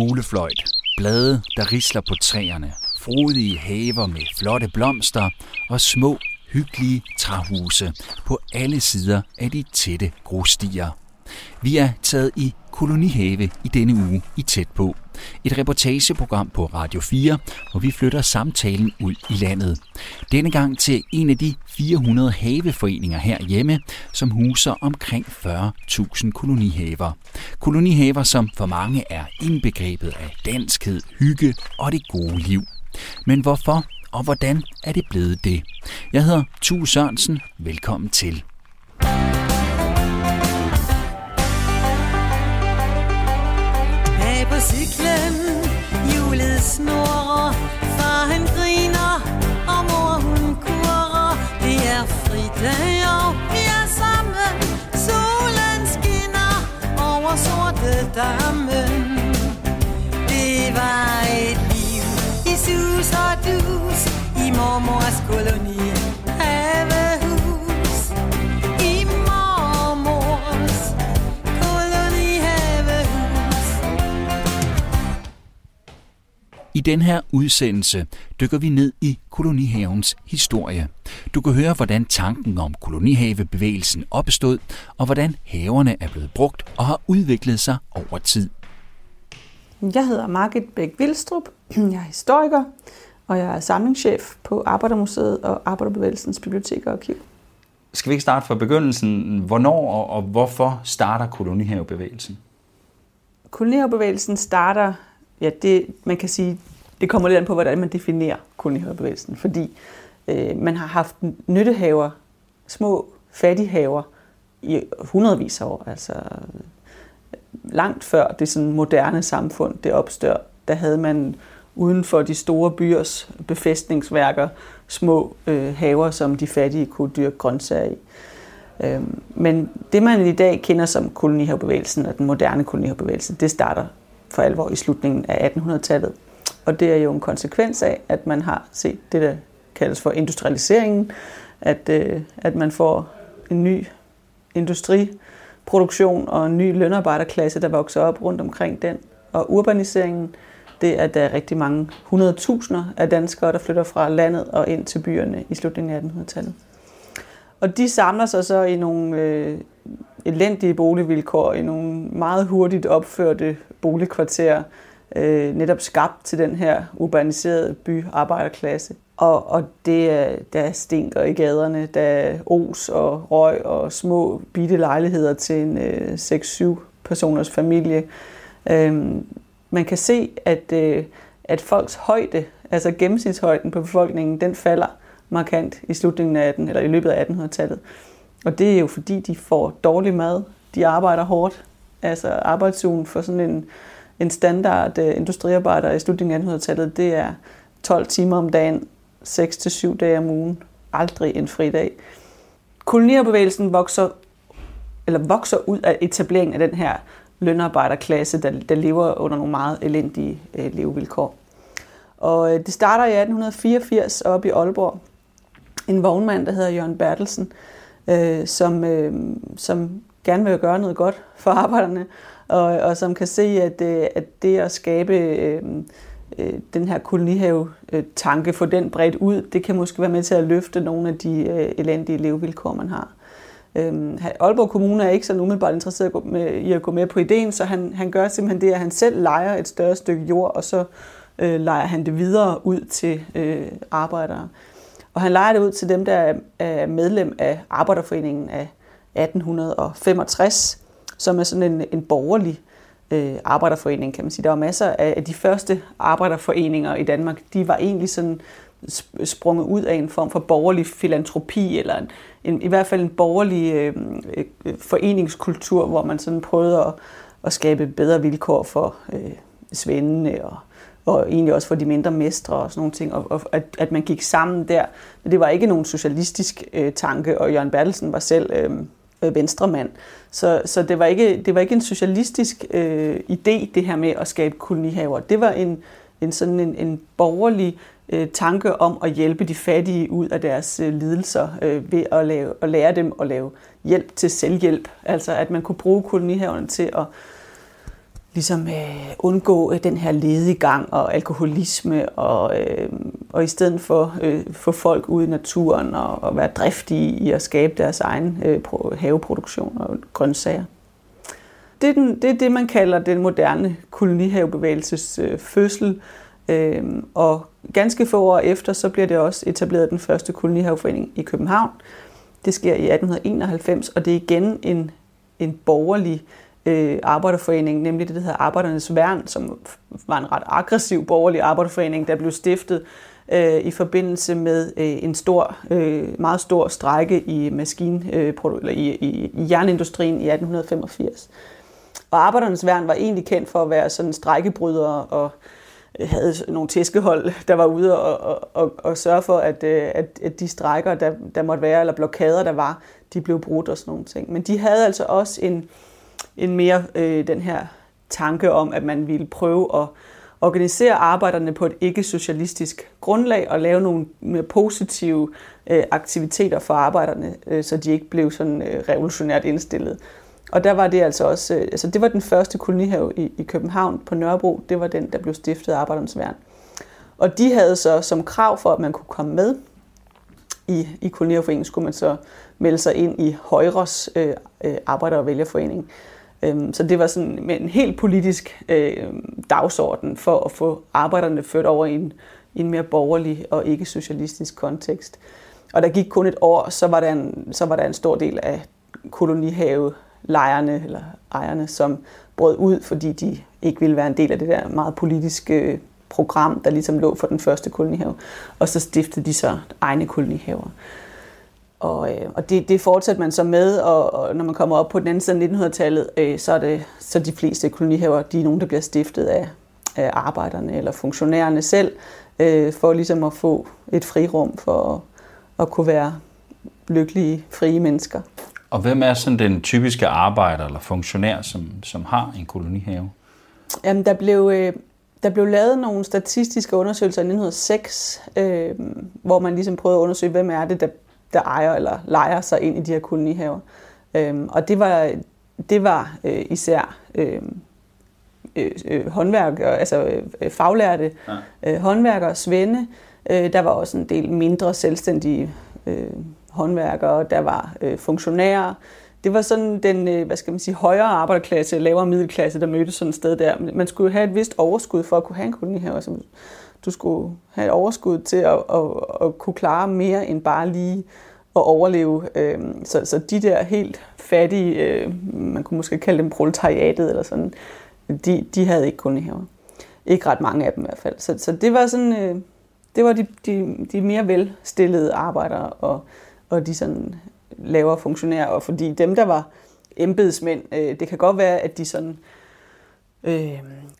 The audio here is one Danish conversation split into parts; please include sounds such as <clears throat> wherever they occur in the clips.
fuglefløjt, blade, der risler på træerne, frodige haver med flotte blomster og små, hyggelige træhuse på alle sider af de tætte grusstier. Vi er taget i kolonihave i denne uge i Tæt på. Et reportageprogram på Radio 4, hvor vi flytter samtalen ud i landet. Denne gang til en af de 400 haveforeninger herhjemme, som huser omkring 40.000 kolonihaver. Kolonihaver, som for mange er indbegrebet af danskhed, hygge og det gode liv. Men hvorfor og hvordan er det blevet det? Jeg hedder Tue Sørensen. Velkommen til. på cyklen, snurrer, far han griner, og mor hun kurrer. Det er fridag, og vi er sammen, solen skinner over sorte dammen. Det var et liv i sus og dus, i mormors koloni. I den her udsendelse dykker vi ned i kolonihavens historie. Du kan høre, hvordan tanken om kolonihavebevægelsen opstod, og hvordan haverne er blevet brugt og har udviklet sig over tid. Jeg hedder Margit Bæk Vildstrup. <clears throat> Jeg er historiker, og jeg er samlingschef på Arbejdermuseet og Arbejderbevægelsens Bibliotek og Arkiv. Skal vi ikke starte fra begyndelsen? Hvornår og hvorfor starter kolonihavebevægelsen? Kolonihavebevægelsen starter ja, det, man kan sige, det kommer lidt an på, hvordan man definerer kolonihavebevægelsen. Fordi øh, man har haft nyttehaver, små fattighaver, i hundredvis af år. Altså øh, langt før det sådan moderne samfund det opstår, der havde man uden for de store byers befæstningsværker små øh, haver, som de fattige kunne dyrke grøntsager i. Øhm, men det man i dag kender som kolonihavebevægelsen og den moderne kolonihavebevægelse, det starter for alvor i slutningen af 1800-tallet. Og det er jo en konsekvens af, at man har set det, der kaldes for industrialiseringen, at, øh, at man får en ny industriproduktion og en ny lønarbejderklasse, der vokser op rundt omkring den. Og urbaniseringen, det er, at der er rigtig mange 100.000 af danskere, der flytter fra landet og ind til byerne i slutningen af 1800-tallet. Og de samler sig så i nogle øh, elendige boligvilkår, i nogle meget hurtigt opførte boligkvarterer, øh, netop skabt til den her urbaniserede byarbejderklasse. Og, og det er, der stinker i gaderne, der er os og røg og små bitte lejligheder til en øh, 6-7 personers familie. Øh, man kan se, at, øh, at folks højde, altså gennemsnitshøjden på befolkningen, den falder markant i slutningen af 18, eller i løbet af 1800-tallet. Og det er jo fordi, de får dårlig mad, de arbejder hårdt. Altså arbejdsugen for sådan en, en standard uh, industriarbejder i slutningen af 1800-tallet, det er 12 timer om dagen, 6-7 dage om ugen, aldrig en fridag. Kolonierbevægelsen vokser, eller vokser ud af etableringen af den her lønarbejderklasse, der, der lever under nogle meget elendige uh, levevilkår. Og uh, det starter i 1884 op i Aalborg, en vognmand, der hedder Jørgen Bertelsen, øh, Øh, som, øh, som gerne vil gøre noget godt for arbejderne, og, og som kan se, at, øh, at det at skabe øh, øh, den her kolonihave-tanke, øh, få den bredt ud, det kan måske være med til at løfte nogle af de øh, elendige levevilkår, man har. Øhm, Aalborg Kommune er ikke så umiddelbart interesseret i at gå med på ideen, så han, han gør simpelthen det, at han selv leger et større stykke jord, og så øh, leger han det videre ud til øh, arbejdere. Og han leger det ud til dem, der er medlem af Arbejderforeningen af 1865, som er sådan en, en borgerlig øh, arbejderforening, kan man sige. Der var masser af, de første arbejderforeninger i Danmark, de var egentlig sådan sprunget ud af en form for borgerlig filantropi, eller en, en, i hvert fald en borgerlig øh, øh, foreningskultur, hvor man sådan prøvede at, at skabe bedre vilkår for øh, svendene og og egentlig også for de mindre mestre og sådan nogle ting, og, og at, at man gik sammen der. Men det var ikke nogen socialistisk øh, tanke, og Jørgen Bertelsen var selv øh, øh, venstremand. Så, så det, var ikke, det var ikke en socialistisk øh, idé, det her med at skabe kolonihaver. Det var en, en sådan en, en borgerlig øh, tanke om at hjælpe de fattige ud af deres øh, lidelser øh, ved at, lave, at lære dem at lave hjælp til selvhjælp. Altså at man kunne bruge kolonihaverne til at ligesom øh, undgå øh, den her ledegang og alkoholisme, og, øh, og i stedet for øh, få folk ud i naturen og, og være driftige i at skabe deres egen øh, haveproduktion og grøntsager. Det er, den, det er det, man kalder den moderne kolonihavebevægelses øh, fødsel, øh, og ganske få år efter, så bliver det også etableret den første kolonihaveforening i København. Det sker i 1891, og det er igen en, en borgerlig øh, Øh, arbejderforening, nemlig det, der hedder Arbejdernes Værn, som var en ret aggressiv borgerlig arbejderforening, der blev stiftet øh, i forbindelse med øh, en stor, øh, meget stor strække i maskin, øh, eller i, i, i jernindustrien i 1885. Og Arbejdernes Værn var egentlig kendt for at være sådan strækkebrydere og øh, havde nogle tæskehold, der var ude og, og, og, og sørge for, at, øh, at, at de strækker, der, der måtte være, eller blokader, der var, de blev brudt og sådan nogle ting. Men de havde altså også en, en mere øh, den her tanke om, at man ville prøve at organisere arbejderne på et ikke-socialistisk grundlag og lave nogle mere positive øh, aktiviteter for arbejderne, øh, så de ikke blev sådan øh, revolutionært indstillet. Og der var det altså også, øh, altså det var den første kolonihave i, i København på Nørrebro, det var den, der blev stiftet af Arbejdernes Værn. Og de havde så som krav for, at man kunne komme med i, i kolonihaveforeningen, skulle man så melde sig ind i Højres øh, øh arbejder- og vælgerforening. Øhm, så det var sådan med en helt politisk øh, dagsorden for at få arbejderne ført over i en, i en mere borgerlig og ikke socialistisk kontekst. Og der gik kun et år, så var der en, så var der en stor del af kolonihave lejerne eller ejerne, som brød ud, fordi de ikke ville være en del af det der meget politiske øh, program, der ligesom lå for den første kolonihave. Og så stiftede de så egne kolonihaver. Og, øh, og det, det fortsatte man så med, og, og når man kommer op på den anden side af 1900-tallet, øh, så er det så de fleste kolonihaver, de er nogen, der bliver stiftet af, af arbejderne eller funktionærerne selv, øh, for ligesom at få et frirum for at, at kunne være lykkelige, frie mennesker. Og hvem er sådan den typiske arbejder eller funktionær, som, som har en kolonihave? Jamen, der blev, øh, der blev lavet nogle statistiske undersøgelser i 1906, øh, hvor man ligesom prøvede at undersøge, hvem er det, der, der ejer eller leger sig ind i de her kolonihaver. Øh, og det var, det var øh, især øh, øh, øh håndværkere, altså øh, faglærte ja. øh, håndværkere, svende. Øh, der var også en del mindre selvstændige øh, håndværkere, der var øh, funktionærer. Det var sådan den, øh, hvad skal man sige, højere arbejderklasse, lavere middelklasse, der mødtes sådan et sted der. Man skulle have et vist overskud for at kunne have en kolonihave. Altså, du skulle have et overskud til at, at, at kunne klare mere end bare lige at overleve. Øhm, så, så de der helt fattige, øh, man kunne måske kalde dem proletariatet eller sådan, de, de havde ikke kolonihaver. Ikke ret mange af dem i hvert fald. Så, så det var sådan, øh, det var de, de, de mere velstillede arbejdere og og de sådan lavere funktionærer, og fordi dem, der var embedsmænd, øh, det kan godt være, at de sådan øh,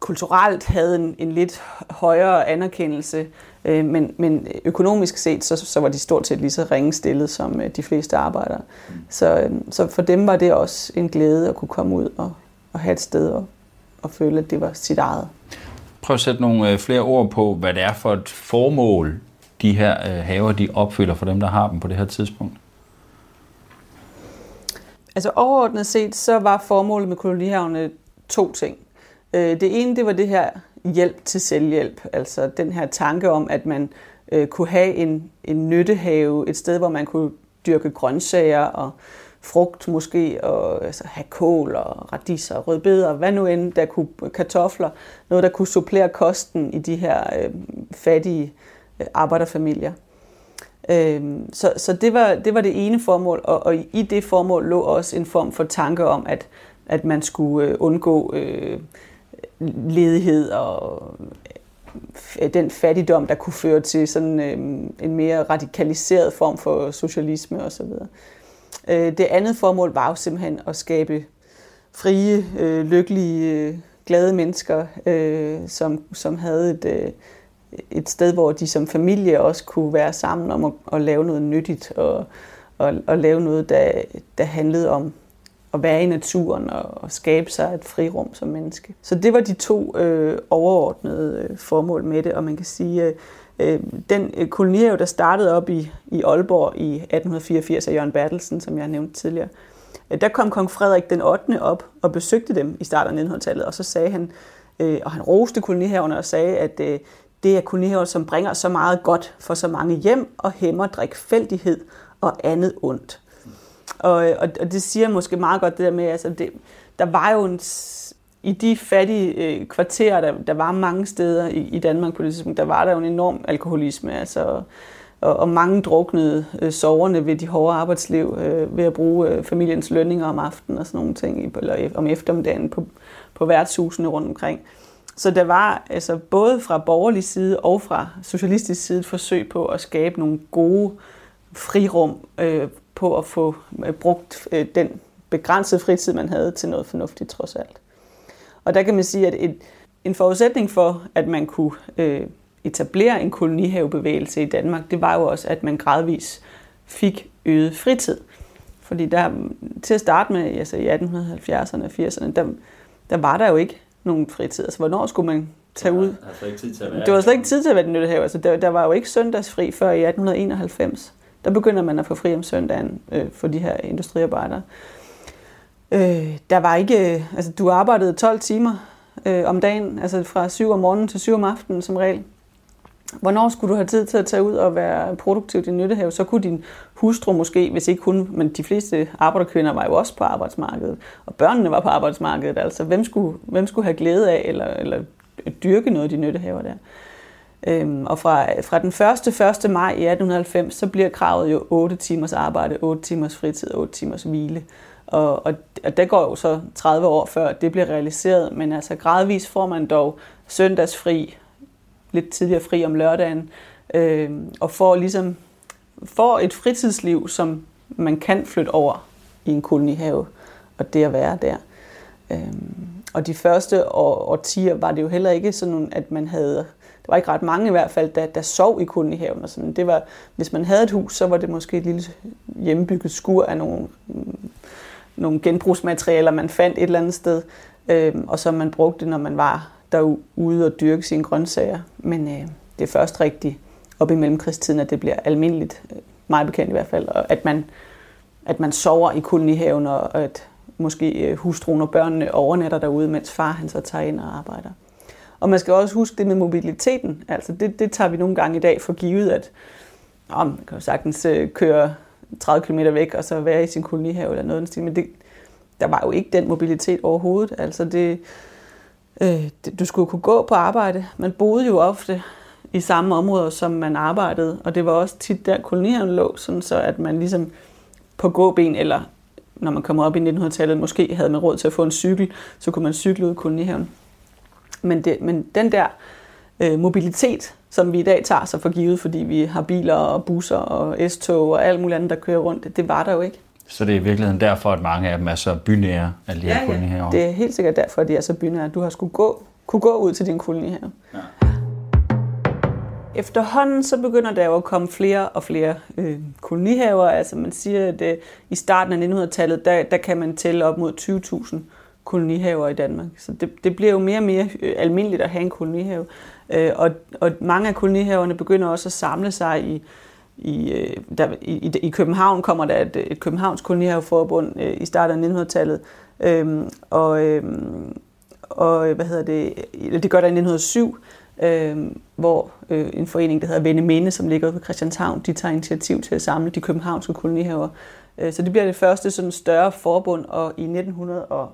kulturelt havde en, en lidt højere anerkendelse, øh, men, men økonomisk set, så, så var de stort set lige så ringe stillet som øh, de fleste arbejdere. Så, øh, så for dem var det også en glæde at kunne komme ud og, og have et sted og, og føle, at det var sit eget. Prøv at sætte nogle øh, flere ord på, hvad det er for et formål, de her øh, haver, de opfylder for dem, der har dem på det her tidspunkt? Altså overordnet set, så var formålet med kolonihavene to ting. Øh, det ene, det var det her hjælp til selvhjælp, altså den her tanke om, at man øh, kunne have en, en nyttehave, et sted, hvor man kunne dyrke grøntsager og frugt måske, og altså, have kål og radiser og rødbeder, hvad nu end, der kunne kartofler, noget, der kunne supplere kosten i de her øh, fattige Øh, arbejderfamilier. Øhm, så så det, var, det var det ene formål, og, og i det formål lå også en form for tanke om, at, at man skulle øh, undgå øh, ledighed og øh, den fattigdom, der kunne føre til sådan øh, en mere radikaliseret form for socialisme osv. Øh, det andet formål var jo simpelthen at skabe frie, øh, lykkelige, øh, glade mennesker, øh, som, som havde et, øh, et sted, hvor de som familie også kunne være sammen om at, at lave noget nyttigt og, og, og lave noget, der, der handlede om at være i naturen og, og skabe sig et frirum som menneske. Så det var de to øh, overordnede øh, formål med det, og man kan sige, øh, øh den øh, kolonihave, der startede op i, i Aalborg i 1884 af Jørgen Bertelsen, som jeg nævnte tidligere, øh, der kom kong Frederik den 8. op og besøgte dem i starten af 1900-tallet, og så sagde han, øh, og han roste kolonihaverne og sagde, at øh, det er kolonihaver, som bringer så meget godt for så mange hjem og hæmmer drikfældighed og andet ondt. Og, og, og det siger måske meget godt det der med, altså det, der var jo en, i de fattige øh, kvarterer, der, der var mange steder i, i Danmark på det tidspunkt, der var der jo en enorm alkoholisme, altså og, og mange druknede øh, soverne ved de hårde arbejdsliv, øh, ved at bruge øh, familiens lønninger om aftenen og sådan nogle ting, eller om eftermiddagen på, på værtshusene rundt omkring. Så der var altså både fra borgerlig side og fra socialistisk side et forsøg på at skabe nogle gode frirum øh, på at få øh, brugt øh, den begrænsede fritid, man havde til noget fornuftigt trods alt. Og der kan man sige, at et, en forudsætning for, at man kunne øh, etablere en kolonihavebevægelse i Danmark, det var jo også, at man gradvis fik øget fritid. Fordi der, til at starte med, altså i 1870'erne og 80'erne, der, der var der jo ikke nogen fritid. Altså, hvornår skulle man tage ud? Det var slet ikke tid til at være den nyttehave. Altså, der, der var jo ikke søndagsfri før i 1891. Der begynder man at få fri om søndagen øh, for de her industriarbejdere. Øh, der var ikke, øh, altså du arbejdede 12 timer øh, om dagen, altså fra 7 om morgenen til 7 om aftenen som regel. Hvornår skulle du have tid til at tage ud og være produktiv i din nyttehave? Så kunne din hustru måske, hvis ikke hun, men de fleste arbejderkvinder var jo også på arbejdsmarkedet, og børnene var på arbejdsmarkedet. Altså, hvem skulle, hvem skulle have glæde af eller, eller dyrke noget af de nyttehaver der? Øhm, og fra, fra den 1. 1. maj i 1890, så bliver kravet jo 8 timers arbejde, 8 timers fritid, 8 timers hvile. Og, og, og det går jo så 30 år før det bliver realiseret, men altså gradvist får man dog søndagsfri, lidt tidligere fri om lørdagen, øh, og får ligesom får et fritidsliv, som man kan flytte over i en kolonihave, og det at være der. Øh, og de første år, årtier var det jo heller ikke sådan, at man havde, var ikke ret mange i hvert fald, der, der sov i kolonihaven. Og sådan. Det var, hvis man havde et hus, så var det måske et lille hjemmebygget skur af nogle nogle genbrugsmaterialer, man fandt et eller andet sted, øh, og som man brugte, når man var derude og dyrke sine grøntsager. Men øh, det er først rigtigt op i mellemkrigstiden, at det bliver almindeligt, øh, meget bekendt i hvert fald, og at man, at man sover i kolonihaven, og at måske øh, hustruen og børnene overnatter derude, mens far han så tager ind og arbejder. Og man skal også huske det med mobiliteten. Altså det, det tager vi nogle gange i dag for givet, at åh, man kan jo sagtens øh, køre 30 km væk, og så være i sin kolonihave eller noget. Men det, der var jo ikke den mobilitet overhovedet. Altså det, øh, det, du skulle kunne gå på arbejde. Man boede jo ofte i samme områder, som man arbejdede, og det var også tit der kolonihaven lå, sådan så at man ligesom på gåben, eller når man kom op i 1900-tallet, måske havde man råd til at få en cykel, så kunne man cykle ud i kolonihaven. Men, det, men den der øh, mobilitet, som vi i dag tager sig for givet, fordi vi har biler og busser og S-tog og alt muligt andet, der kører rundt. Det var der jo ikke. Så det er i virkeligheden derfor, at mange af dem er så bynære, alle de her ja, kolonihaver? det er helt sikkert derfor, at de er så bynære. Du har skulle gå, kunne gå ud til din kolonihave. Ja. Efterhånden så begynder der jo at komme flere og flere øh, kolonihaver. Altså man siger, at øh, i starten af 1900-tallet, der, der kan man tælle op mod 20.000 kolonihaver i Danmark. Så det, det bliver jo mere og mere øh, almindeligt at have en kolonihave. Øh, og, og mange af kolonihaverne begynder også at samle sig i, i, øh, der, i, i København kommer der et, et Københavns kolonihaveforbund øh, i starten af 1900-tallet, øhm, og, øhm, og øh, hvad hedder det, det gør der i 1907, øhm, hvor øh, en forening, der hedder Vende Minde, som ligger på Christianshavn, de tager initiativ til at samle de københavnske kolonihaver. Øh, så det bliver det første sådan større forbund, og i 1900 og,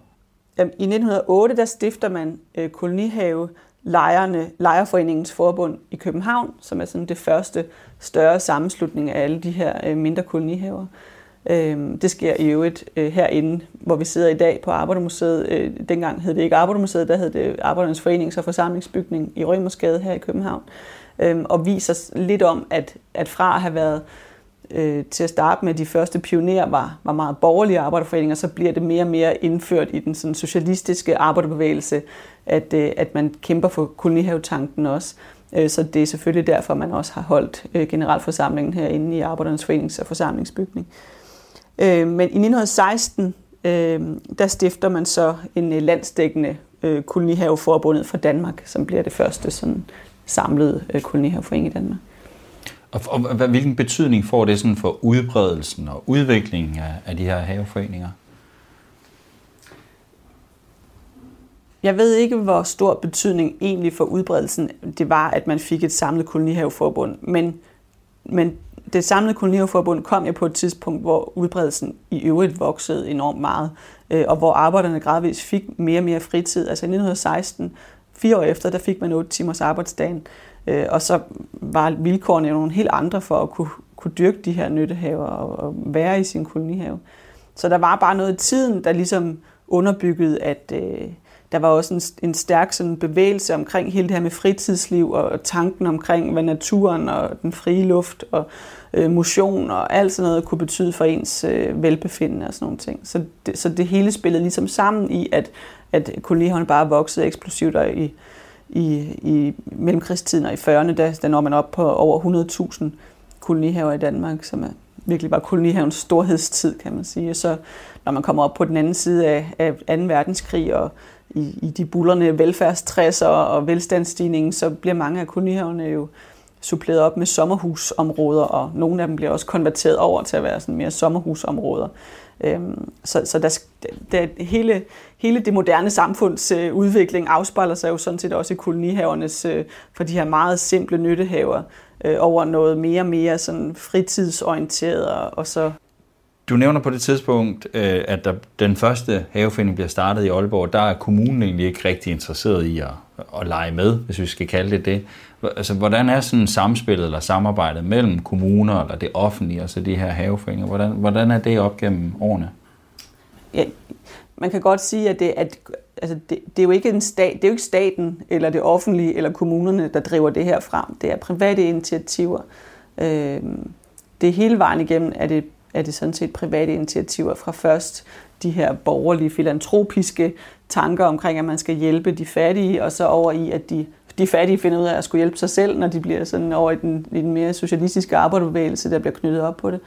Øhm, i 1908 der stifter man øh, kolonihave lejerne, Lejerforeningens Forbund i København, som er sådan det første større sammenslutning af alle de her øh, mindre kolonihaver. Øh, det sker i øvrigt øh, herinde, hvor vi sidder i dag på Arbejdermuseet. Øh, dengang hed det ikke Arbejdermuseet, der hed det Arbejdernes Forenings- og Forsamlingsbygning i Rømersgade her i København. Øh, og viser lidt om, at, at fra at have været øh, til at starte med, de første pionerer var, var meget borgerlige arbejderforeninger, så bliver det mere og mere indført i den sådan, socialistiske arbejderbevægelse, at, øh, at man kæmper for kolonihavetanken også. Øh, så det er selvfølgelig derfor, man også har holdt øh, generalforsamlingen herinde i Arbejdernes Forenings- og Forsamlingsbygning. Øh, men i 1916, øh, der stifter man så en øh, landsdækkende øh, kolonihaveforbundet for Danmark, som bliver det første sådan, samlede øh, kolonihaveforening i Danmark. Og, og hvilken betydning får det sådan for udbredelsen og udviklingen af, af de her haveforeninger? Jeg ved ikke, hvor stor betydning egentlig for udbredelsen det var, at man fik et samlet kolonihaveforbund, men, men det samlede kolonihaveforbund kom jeg på et tidspunkt, hvor udbredelsen i øvrigt voksede enormt meget, øh, og hvor arbejderne gradvist fik mere og mere fritid. Altså i 1916, fire år efter, der fik man 8 timers arbejdsdagen øh, og så var vilkårene jo nogle helt andre for at kunne, kunne dyrke de her nyttehaver og, og være i sin kolonihave. Så der var bare noget i tiden, der ligesom underbyggede, at øh, der var også en, en stærk sådan bevægelse omkring hele det her med fritidsliv og tanken omkring, hvad naturen og den frie luft og øh, motion og alt sådan noget kunne betyde for ens øh, velbefindende og sådan nogle ting. Så det, så det hele spillede ligesom sammen i, at, at kolonihaverne bare voksede eksplosivt i, i, i mellemkrigstiden og i 40'erne, der, der når man op på over 100.000 kolonihaver i Danmark, som er virkelig bare kolonihavens storhedstid, kan man sige. Så når man kommer op på den anden side af, af 2. verdenskrig og i, i de bullerne velfærdstræsser og velstandsstigningen, så bliver mange af kolonihaverne jo suppleret op med sommerhusområder, og nogle af dem bliver også konverteret over til at være sådan mere sommerhusområder. Øhm, så så der, der, hele, hele det moderne samfunds øh, udvikling afspejler sig jo sådan set også i kolonihavernes, øh, for de her meget simple nyttehaver, øh, over noget mere og mere sådan fritidsorienteret, og så du nævner på det tidspunkt, øh, at der, den første haveforening bliver startet i Aalborg. Der er kommunen egentlig ikke rigtig interesseret i at, at lege med, hvis vi skal kalde det det. Altså, hvordan er sådan samspillet eller samarbejdet mellem kommuner eller det offentlige, så de her haveforeninger? Hvordan, hvordan er det op gennem årene? Ja, man kan godt sige, at det, at, altså det, det, er jo ikke en stat, det er jo ikke staten eller det offentlige eller kommunerne, der driver det her frem. Det er private initiativer. Øh, det er hele vejen igennem, at det er det sådan set private initiativer fra først de her borgerlige, filantropiske tanker omkring, at man skal hjælpe de fattige, og så over i, at de, de fattige finder ud af at skulle hjælpe sig selv, når de bliver sådan over i den, i den mere socialistiske arbejderbevægelse, der bliver knyttet op på det.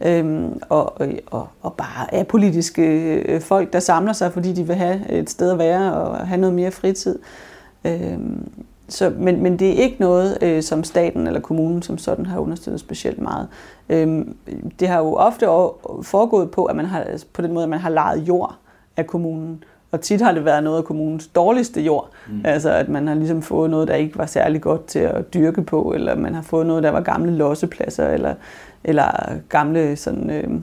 Øhm, og, og, og bare af politiske øh, folk, der samler sig, fordi de vil have et sted at være og have noget mere fritid. Øhm, så, men, men det er ikke noget, øh, som staten eller kommunen som sådan har understøttet specielt meget. Øhm, det har jo ofte foregået på, at man har, på den måde, at man har lejet jord af kommunen. Og tit har det været noget af kommunens dårligste jord. Mm. Altså at man har ligesom fået noget, der ikke var særlig godt til at dyrke på, eller man har fået noget, der var gamle lossepladser, eller, eller gamle sådan, øh,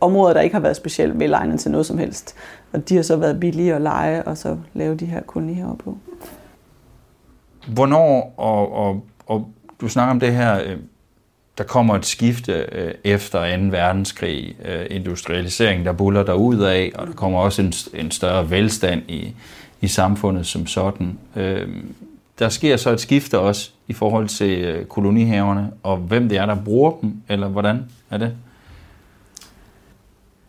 områder, der ikke har været specielt velegnet til noget som helst. Og de har så været billige at lege, og så lave de her kolonier på. Hvornår, og, og, og du snakker om det her, øh, der kommer et skifte øh, efter 2. verdenskrig, øh, industrialiseringen, der buller der ud af, og der kommer også en, en større velstand i, i samfundet som sådan. Øh, der sker så et skifte også i forhold til øh, kolonihaverne, og hvem det er, der bruger dem, eller hvordan er det?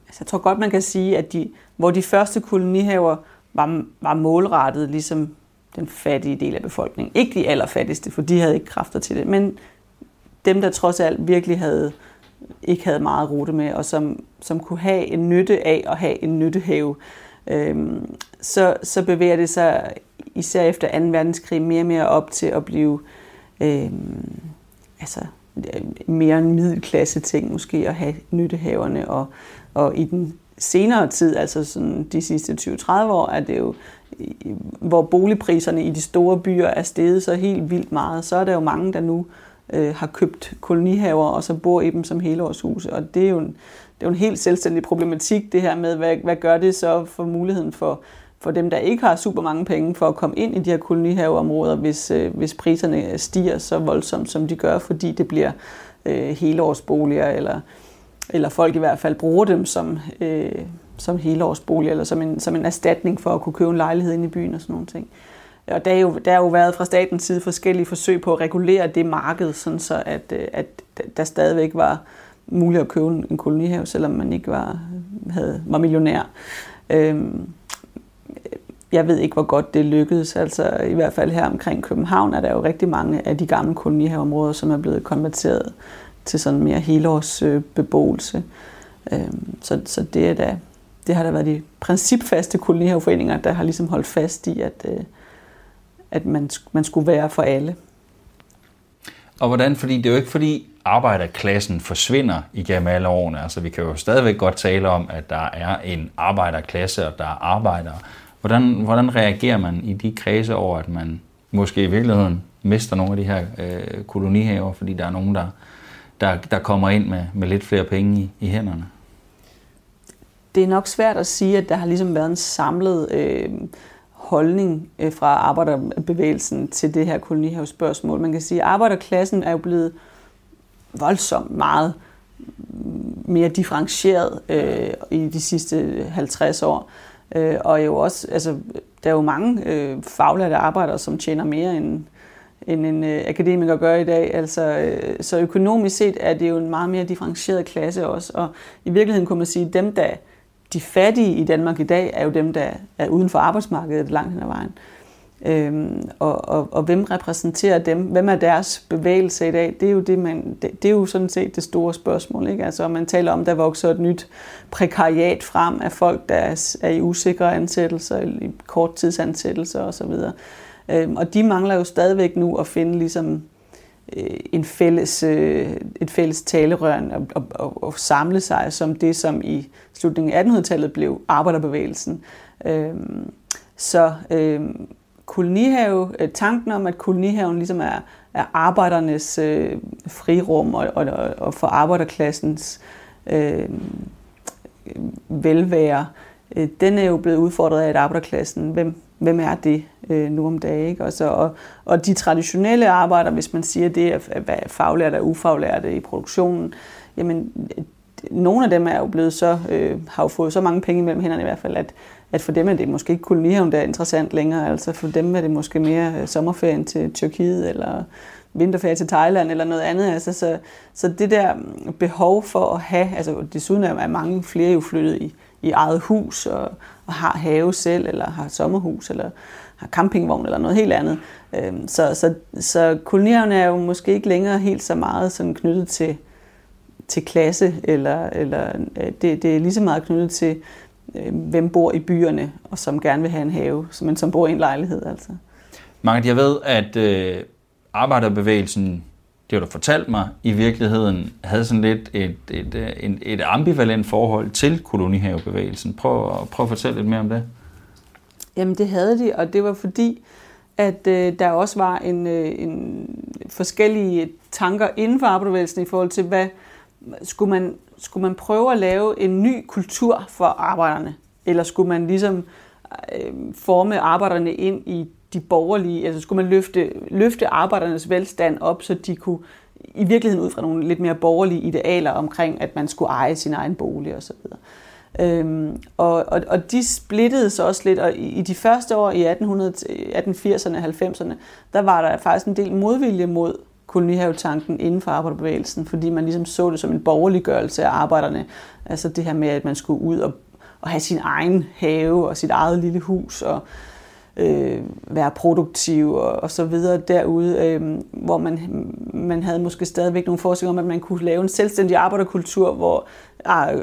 Altså, jeg tror godt, man kan sige, at de, hvor de første kolonihaver var, var målrettet ligesom den fattige del af befolkningen. Ikke de allerfattigste, for de havde ikke kræfter til det, men dem, der trods alt virkelig havde ikke havde meget rute med, og som, som kunne have en nytte af at have en nyttehave, øhm, så, så bevæger det sig især efter 2. verdenskrig mere og mere op til at blive øhm, altså, mere en middelklasse ting måske at have nyttehaverne, og, og i den senere tid, altså sådan de sidste 20-30 år, er det jo hvor boligpriserne i de store byer er steget så helt vildt meget, så er der jo mange, der nu øh, Øh, har købt kolonihaver og så bor i dem som helårshuse. Og det er jo en, det er jo en helt selvstændig problematik, det her med, hvad, hvad gør det så for muligheden for, for dem, der ikke har super mange penge for at komme ind i de her kolonihaveområder, hvis, øh, hvis priserne stiger så voldsomt, som de gør, fordi det bliver øh, helårsboliger, eller, eller folk i hvert fald bruger dem som, øh, som helårsbolig, eller som en, som en erstatning for at kunne købe en lejlighed inde i byen og sådan nogle ting. Og der er jo, der er jo været fra statens side forskellige forsøg på at regulere det marked, sådan så at, øh, at der stadigvæk var muligt at købe en kolonihave, selvom man ikke var, havde, var millionær. Øhm, jeg ved ikke, hvor godt det lykkedes. Altså i hvert fald her omkring København er der jo rigtig mange af de gamle kolonihaveområder, som er blevet konverteret til sådan mere helårsbeboelse. Øhm, så, så det er da, det har der været de principfaste kolonihaveforeninger, der har ligesom holdt fast i, at, øh, at man, man skulle være for alle. Og hvordan? Fordi det er jo ikke fordi arbejderklassen forsvinder igennem alle årene. Altså vi kan jo stadigvæk godt tale om, at der er en arbejderklasse, og der er arbejdere. Hvordan, hvordan reagerer man i de kredse over, at man måske i virkeligheden mister nogle af de her øh, kolonihaver, fordi der er nogen, der, der, der kommer ind med, med lidt flere penge i, i hænderne? Det er nok svært at sige, at der har ligesom været en samlet øh, holdning øh, fra arbejderbevægelsen til det her kolonihavespørgsmål. Man kan sige, at arbejderklassen er jo blevet voldsomt meget mere differentieret øh, i de sidste 50 år. Øh, og jo også, altså, der er jo mange øh, faglærte arbejdere, som tjener mere end, end en øh, akademiker gør i dag. Altså, øh, så økonomisk set er det jo en meget mere differentieret klasse også. Og i virkeligheden kunne man sige, at dem, der de fattige i Danmark i dag, er jo dem, der er uden for arbejdsmarkedet langt hen ad vejen. Øhm, og, og, og hvem repræsenterer dem? Hvem er deres bevægelse i dag? Det er jo, det, man, det, det er jo sådan set det store spørgsmål. Ikke? Altså, man taler om, der vokser et nyt prekariat frem af folk, der er, er i usikre ansættelser, i korttidsansættelser osv. Øhm, og de mangler jo stadigvæk nu at finde ligesom, øh, Øh, en fælles, øh, et fælles talerør og, og, og, og samle sig som det, som i slutningen af 1800-tallet blev arbejderbevægelsen. Øhm, så øhm, kolonihave, øh, tanken om, at kolonihaven ligesom er, er arbejdernes øh, frirum og, og, og for arbejderklassens øh, velvære, øh, den er jo blevet udfordret af, at arbejderklassen, hvem, hvem er det øh, nu om dagen? Ikke? Og, så, og, og de traditionelle arbejdere, hvis man siger det, er, er faglærte og ufaglærte i produktionen, jamen nogle af dem er jo blevet så, øh, har jo fået så mange penge mellem hænderne i hvert fald, at, at for dem er det måske ikke kolonihaven, der er interessant længere. Altså for dem er det måske mere øh, sommerferien til Tyrkiet, eller vinterferie til Thailand, eller noget andet. Altså, så, så det der behov for at have, altså desuden er mange flere jo flyttet i, i eget hus, og, og har have selv, eller har sommerhus, eller har campingvogn, eller noget helt andet. Øhm, så, så, så kolonihaverne er jo måske ikke længere helt så meget sådan knyttet til, til klasse, eller, eller øh, det, det er lige så meget knyttet til, øh, hvem bor i byerne, og som gerne vil have en have, men som bor i en lejlighed. Altså. Margaret, jeg ved, at øh, arbejderbevægelsen, det har du fortalt mig, i virkeligheden havde sådan lidt et, et, øh, et, et, ambivalent forhold til kolonihavebevægelsen. Prøv, prøv at fortælle lidt mere om det. Jamen det havde de, og det var fordi, at øh, der også var en, øh, en forskellige tanker inden for arbejderbevægelsen i forhold til, hvad skulle man skulle man prøve at lave en ny kultur for arbejderne? Eller skulle man ligesom øh, forme arbejderne ind i de borgerlige, altså skulle man løfte, løfte arbejdernes velstand op, så de kunne i virkeligheden ud fra nogle lidt mere borgerlige idealer omkring, at man skulle eje sin egen bolig osv. Øhm, og, og, og de splittede sig også lidt, og i, i de første år i 1800, 1880'erne og 90'erne, der var der faktisk en del modvilje mod kolonihavetanken inden for arbejderbevægelsen, fordi man ligesom så det som en borgerliggørelse af arbejderne. Altså det her med, at man skulle ud og, og have sin egen have og sit eget lille hus og øh, være produktiv og, og så videre derude, øh, hvor man, man havde måske stadigvæk nogle forestillinger om, at man kunne lave en selvstændig arbejderkultur, hvor ah,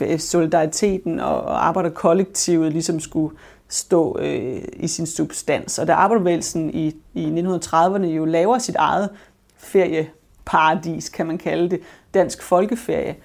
øh, solidariteten og, og arbejderkollektivet ligesom skulle stå øh, i sin substans. Og da arbejderbevægelsen i, i 1930'erne jo laver sit eget ferieparadis, kan man kalde det, dansk folkeferie,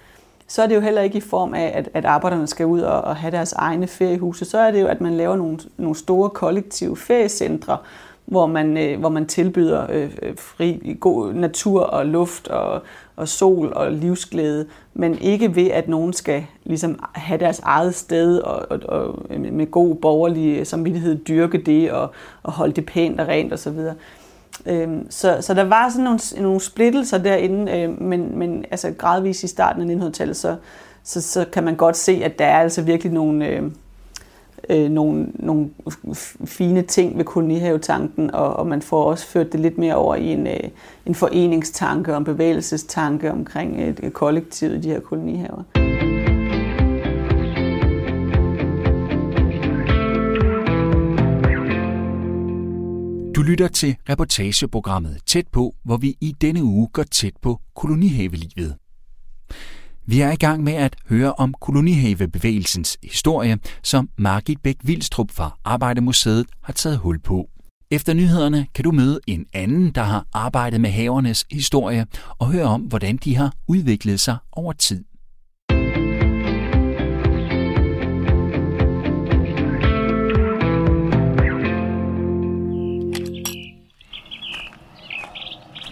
så er det jo heller ikke i form af, at, at arbejderne skal ud og, og have deres egne feriehuse. Så er det jo, at man laver nogle, nogle store kollektive feriecentre, hvor man, øh, hvor man tilbyder øh, øh fri, god natur og luft og, og sol og livsglæde, men ikke ved, at nogen skal ligesom have deres eget sted og, og, og med god borgerlig samvittighed dyrke det og, og holde det pænt og rent osv. Øhm, så, så der var sådan nogle, nogle splittelser derinde, øh, men, men altså gradvist i starten af 1900-tallet, så, så, så kan man godt se, at der er altså virkelig nogle... Øh, øh, nogle, nogle fine ting ved kolonihavetanken, og, og man får også ført det lidt mere over i en, øh, en foreningstanke og en bevægelsestanke omkring øh, et, et kollektiv i de her kolonihaver. Du lytter til reportageprogrammet Tæt på, hvor vi i denne uge går tæt på kolonihavelivet. Vi er i gang med at høre om kolonihavebevægelsens historie, som Margit Bæk Vildstrup fra Arbejdemuseet har taget hul på. Efter nyhederne kan du møde en anden, der har arbejdet med havernes historie og høre om, hvordan de har udviklet sig over tid.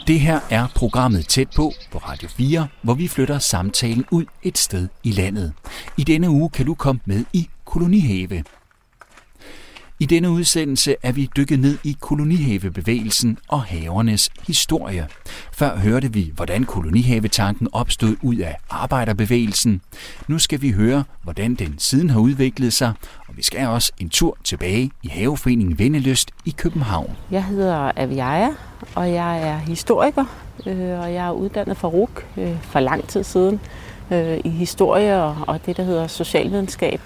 Det her er programmet Tæt på på Radio 4, hvor vi flytter samtalen ud et sted i landet. I denne uge kan du komme med i Kolonihave. I denne udsendelse er vi dykket ned i kolonihavebevægelsen og havernes historie. Før hørte vi, hvordan kolonihavetanken opstod ud af arbejderbevægelsen. Nu skal vi høre, hvordan den siden har udviklet sig, og vi skal også en tur tilbage i Haveforeningen Vendeløst i København. Jeg hedder Aviaja, og jeg er historiker, øh, og jeg er uddannet fra RUK øh, for lang tid siden øh, i historie og det, der hedder socialvidenskab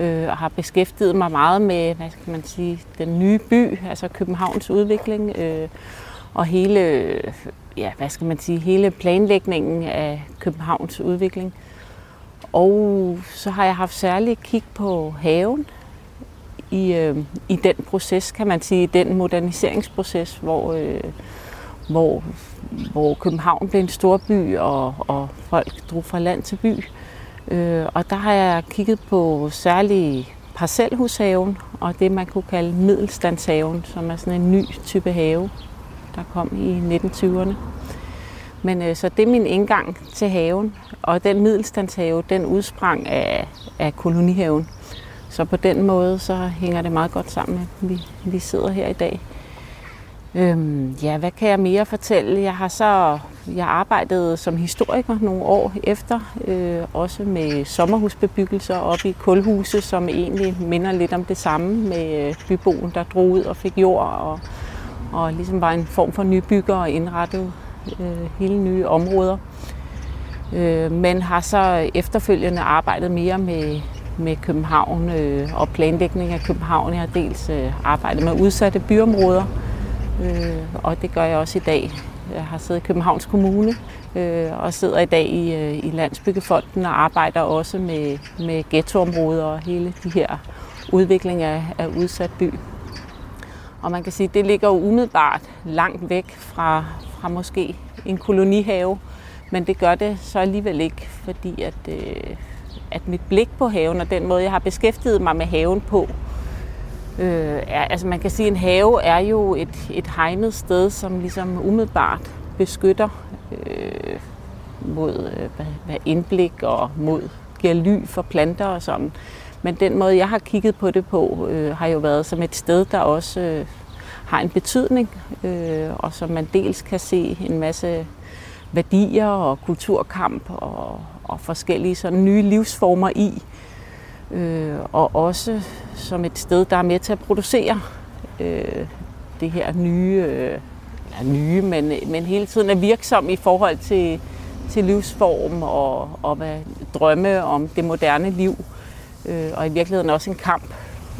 øh, og har beskæftiget mig meget med, hvad skal man sige, den nye by, altså Københavns udvikling, øh, og hele, ja, hvad skal man sige, hele planlægningen af Københavns udvikling. Og så har jeg haft særlig kig på haven i, øh, i den proces, kan man sige, den moderniseringsproces, hvor, øh, hvor, hvor København blev en stor by, og, og folk drog fra land til by. Øh, Øh, og der har jeg kigget på særlige parcelhushaven og det, man kunne kalde middelstandshaven, som er sådan en ny type have, der kom i 1920'erne. Men øh, så det er min indgang til haven, og den middelstandshave, den udsprang af, af kolonihaven. Så på den måde, så hænger det meget godt sammen, at vi, vi sidder her i dag. Øhm, ja, hvad kan jeg mere fortælle? Jeg har så jeg arbejdede som historiker nogle år efter, øh, også med sommerhusbebyggelser oppe i kulhuse, som egentlig minder lidt om det samme med øh, byboen, der drog ud og fik jord og, og ligesom var en form for nybygger og indrettede øh, hele nye områder. Øh, men har så efterfølgende arbejdet mere med, med København øh, og planlægning af København. Jeg har dels øh, arbejdet med udsatte byområder, øh, og det gør jeg også i dag jeg har siddet i Københavns Kommune øh, og sidder i dag i, øh, i Landsbyggefonden og arbejder også med, med ghettoområder og hele de her udvikling af, af udsat by. Og man kan sige, at det ligger jo umiddelbart langt væk fra, fra måske en kolonihave, men det gør det så alligevel ikke, fordi at, øh, at mit blik på haven og den måde, jeg har beskæftiget mig med haven på, Øh, Øh, er, altså man kan sige, at en have er jo et, et hegnet sted, som ligesom umiddelbart beskytter øh, mod øh, hvad, indblik og mod giver ly for planter og sådan. Men den måde, jeg har kigget på det på, øh, har jo været som et sted, der også øh, har en betydning, øh, og som man dels kan se en masse værdier og kulturkamp og, og forskellige sådan nye livsformer i øh, og også som et sted, der er med til at producere øh, det her nye, øh, eller nye, men, men hele tiden er virksom i forhold til, til livsform og, og hvad, drømme om det moderne liv. Øh, og i virkeligheden også en kamp,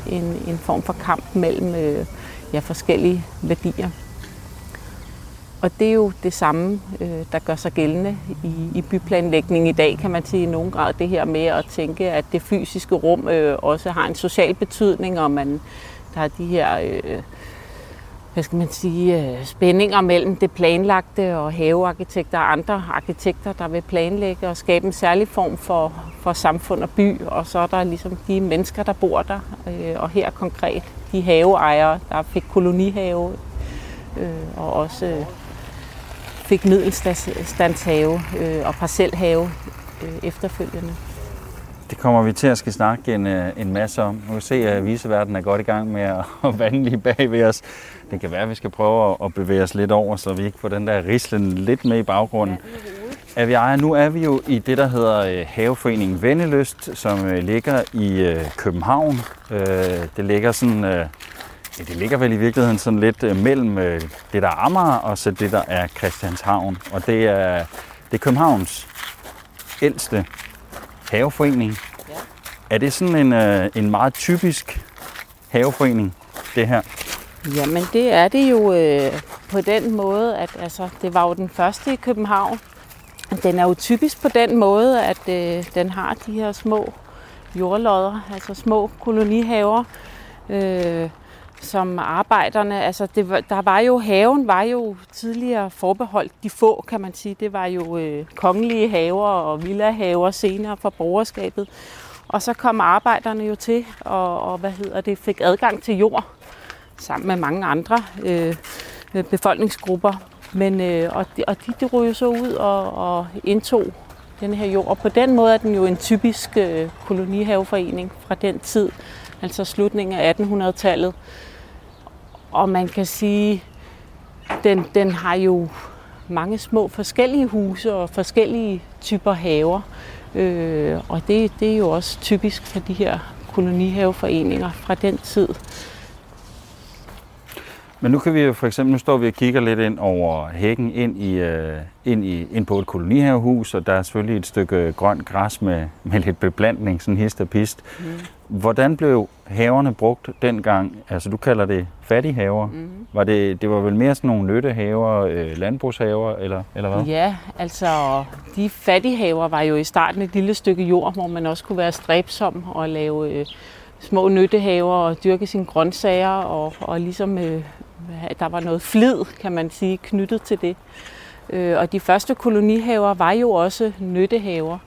en, en form for kamp mellem øh, ja, forskellige værdier. Og det er jo det samme, øh, der gør sig gældende i, i byplanlægning i dag, kan man sige i nogen grad. Det her med at tænke, at det fysiske rum øh, også har en social betydning, og man, der er de her øh, hvad skal man sige, øh, spændinger mellem det planlagte og havearkitekter og andre arkitekter, der vil planlægge og skabe en særlig form for, for samfund og by. Og så er der ligesom de mennesker, der bor der, øh, og her konkret de haveejere, der fik kolonihave, øh, og også øh, fik middelstandshave øh, og parcelhave øh, efterfølgende. Det kommer vi til at skal snakke en, øh, en masse om. Nu kan se, at viseverdenen er godt i gang med at, <laughs> vande lige bag ved os. Det kan være, at vi skal prøve at bevæge os lidt over, så vi ikke får den der rislen lidt med i baggrunden. Ja, vi er, nu er vi jo i det, der hedder øh, Haveforeningen Vennelyst, som øh, ligger i København. Det ligger sådan Ja, det ligger vel i virkeligheden sådan lidt øh, mellem øh, det, der er Amager, og så det, der er Christianshavn. Og det er, det er Københavns ældste haveforening. Ja. Er det sådan en, øh, en meget typisk haveforening, det her? Jamen det er det jo øh, på den måde, at altså, det var jo den første i København. Den er jo typisk på den måde, at øh, den har de her små jordlodder, altså små kolonihaver. Øh, som arbejderne, altså det var, der var jo, haven var jo tidligere forbeholdt de få, kan man sige. Det var jo øh, kongelige haver og villahaver senere for borgerskabet. Og så kom arbejderne jo til, og, og hvad hedder det, fik adgang til jord sammen med mange andre øh, øh befolkningsgrupper. Men, øh, og de, og de, de ryger så ud og, og indtog den her jord. Og på den måde er den jo en typisk øh, kolonihaveforening fra den tid, altså slutningen af 1800-tallet. Og man kan sige, den, den har jo mange små forskellige huse og forskellige typer haver. Øh, og det, det er jo også typisk for de her kolonihaveforeninger fra den tid. Men nu kan vi jo for eksempel, nu står vi og kigger lidt ind over hækken ind, i, øh, ind, i, ind på et kolonihavehus, og der er selvfølgelig et stykke grønt græs med, med lidt beplantning, sådan hist og pist. Mm. Hvordan blev haverne brugt dengang? Altså du kalder det fattighaver. Mm. Var det, det var vel mere sådan nogle nyttehaver, øh, landbrugshaver, eller, eller hvad? Ja, altså de fattighaver var jo i starten et lille stykke jord, hvor man også kunne være stræbsom og lave øh, små nyttehaver og dyrke sine grøntsager og, og ligesom øh, der var noget flid, kan man sige, knyttet til det. Øh, og de første kolonihaver var jo også nyttehaver,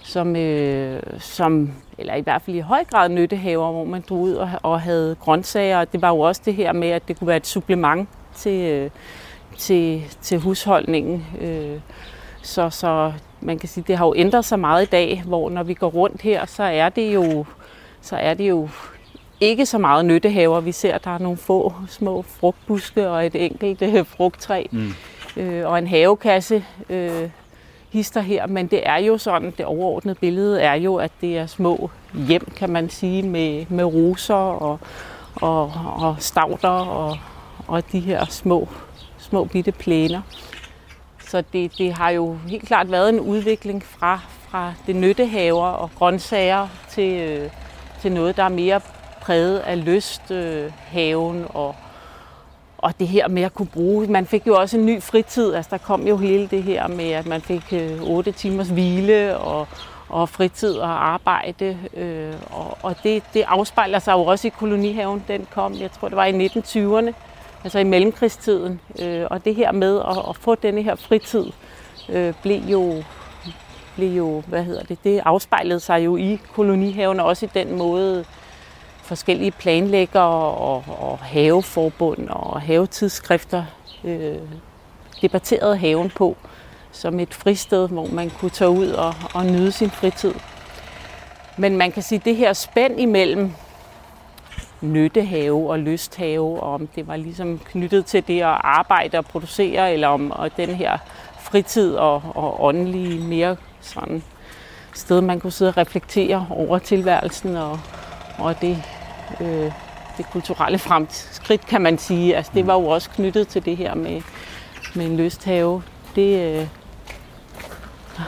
som, øh, som, eller i hvert fald i høj grad nyttehaver, hvor man drog ud og, og havde grøntsager. Det var jo også det her med, at det kunne være et supplement til, øh, til, til husholdningen. Øh, så, så man kan sige, det har jo ændret sig meget i dag, hvor når vi går rundt her, så er det jo, så er det jo ikke så meget nyttehaver. Vi ser, at der er nogle få små frugtbuske og et enkelt øh, frugttræ mm. øh, og en havekasse øh, hister her. Men det er jo sådan, det overordnede billede er jo, at det er små hjem, kan man sige, med, med roser og, og, og stavter og, og de her små, små bitte plæner. Så det, det har jo helt klart været en udvikling fra, fra det nyttehaver og grøntsager til, øh, til noget, der er mere præget af lysthaven øh, og, og det her med at kunne bruge. Man fik jo også en ny fritid. Altså, der kom jo hele det her med, at man fik øh, otte 8 timers hvile og, og fritid og arbejde. Øh, og og det, det afspejler sig jo også i kolonihaven. Den kom, jeg tror det var i 1920'erne, altså i mellemkrigstiden. Øh, og det her med at, at få denne her fritid øh, blev jo blev jo, hvad hedder det, det afspejlede sig jo i kolonihaven, og også i den måde, forskellige planlæggere og, og haveforbund og havetidsskrifter øh, debatterede haven på som et fristed, hvor man kunne tage ud og, og nyde sin fritid. Men man kan sige, at det her spænd imellem nyttehave og lysthave, og om det var ligesom knyttet til det at arbejde og producere, eller om og den her fritid og, og åndelige mere sådan sted, man kunne sidde og reflektere over tilværelsen og, og det, øh, det kulturelle fremskridt, kan man sige. Altså, det var jo også knyttet til det her med, med en lysthave. Det, øh...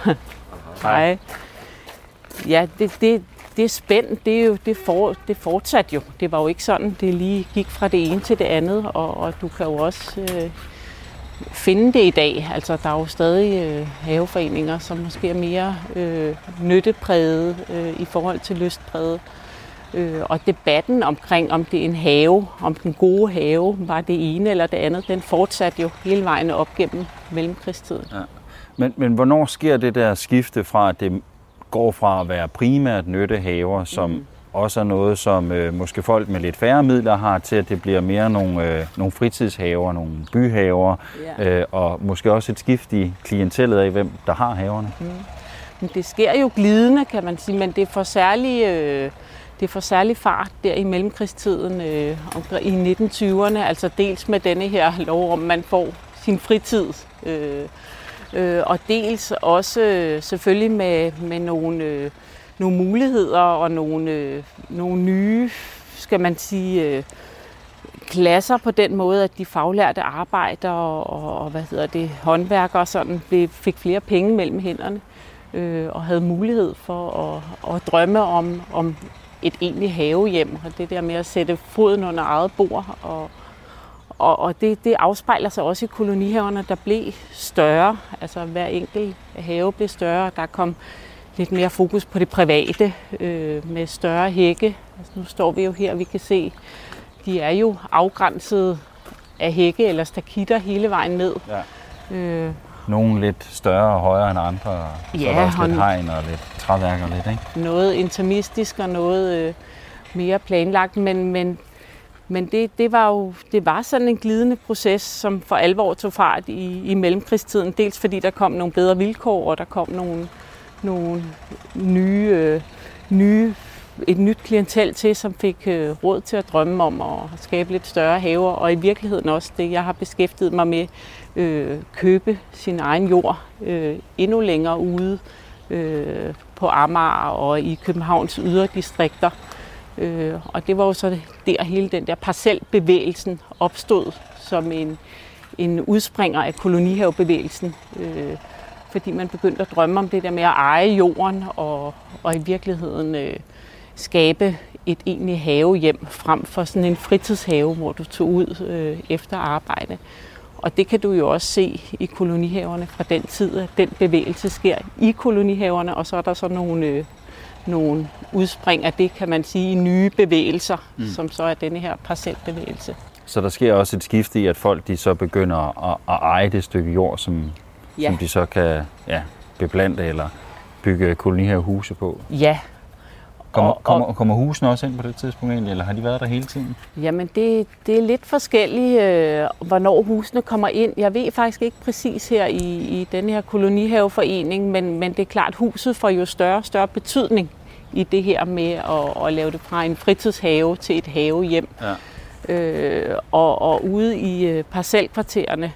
<laughs> Hej. Ja, det, det, det spænd, det, er jo, det, for, det fortsatte jo. Det var jo ikke sådan, det lige gik fra det ene til det andet, og, og du kan jo også øh, finde det i dag. Altså, der er jo stadig øh, haveforeninger, som måske er mere øh, nyttepræget øh, i forhold til lystpræget. Øh, og debatten omkring, om det er en have, om den gode have var det ene eller det andet, den fortsatte jo hele vejen op gennem mellemkrigstiden. Ja. Men, men hvornår sker det der skifte fra, at det går fra at være primært nyttehaver, som mm. også er noget, som øh, måske folk med lidt færre midler har, til at det bliver mere nogle, øh, nogle fritidshaver, nogle byhaver, yeah. øh, og måske også et skift i klientellet af, hvem der har haverne. Mm. Men det sker jo glidende, kan man sige, men det for særlige... Øh, det får særlig fart der i mellemkrigstiden øh, i 1920'erne, altså dels med denne her lov om, man får sin fritid, øh, øh, og dels også øh, selvfølgelig med, med nogle, øh, nogle muligheder og nogle, øh, nogle nye, skal man sige, øh, klasser på den måde, at de faglærte arbejdere og, og hvad hedder det, håndværkere og sådan, blev, fik flere penge mellem hænderne øh, og havde mulighed for at, at drømme om, om et egentligt havehjem, og det der med at sætte foden under eget bord, og, og, og det, det afspejler sig også i kolonihaverne, der blev større, altså hver enkelt have blev større, der kom lidt mere fokus på det private, øh, med større hække. Altså, nu står vi jo her, vi kan se, de er jo afgrænset af hække eller stakitter hele vejen ned. Ja. Øh, nogle lidt større og højere end andre, og ja, så er der også lidt hegn og lidt træværk og lidt, ikke? Noget intermistisk og noget øh, mere planlagt, men, men men det, det var jo det var sådan en glidende proces, som for alvor tog fart i, i mellemkrigstiden. Dels fordi der kom nogle bedre vilkår, og der kom nogle, nogle nye, øh, nye, et nyt klientel til, som fik øh, råd til at drømme om at skabe lidt større haver. Og i virkeligheden også det, jeg har beskæftiget mig med, øh, købe sin egen jord øh, endnu længere ude øh, på Amager og i Københavns yderdistrikter. Øh, og det var jo så der hele den der parcelbevægelsen opstod som en, en udspringer af kolonihavebevægelsen. Øh, fordi man begyndte at drømme om det der med at eje jorden og, og i virkeligheden øh, skabe et egentlig havehjem frem for sådan en fritidshave, hvor du tog ud øh, efter arbejde. Og det kan du jo også se i kolonihaverne fra den tid, at den bevægelse sker i kolonihaverne, og så er der så nogle, øh, nogle udspring af det, kan man sige, i nye bevægelser, mm. som så er denne her parcelbevægelse. Så der sker også et skift i, at folk de så begynder at, at eje det stykke jord, som, ja. som de så kan ja, beplante eller bygge kolonihavehuse på? Ja, Kommer, og, kommer, kommer husene også ind på det tidspunkt egentlig, eller har de været der hele tiden? Jamen det, det er lidt forskelligt, øh, hvornår husene kommer ind. Jeg ved faktisk ikke præcis her i, i den her kolonihaveforening, men, men det er klart, huset får jo større og større betydning i det her med at, at lave det fra en fritidshave til et havehjem. Ja. Øh, og, og ude i øh, parcelkvartererne,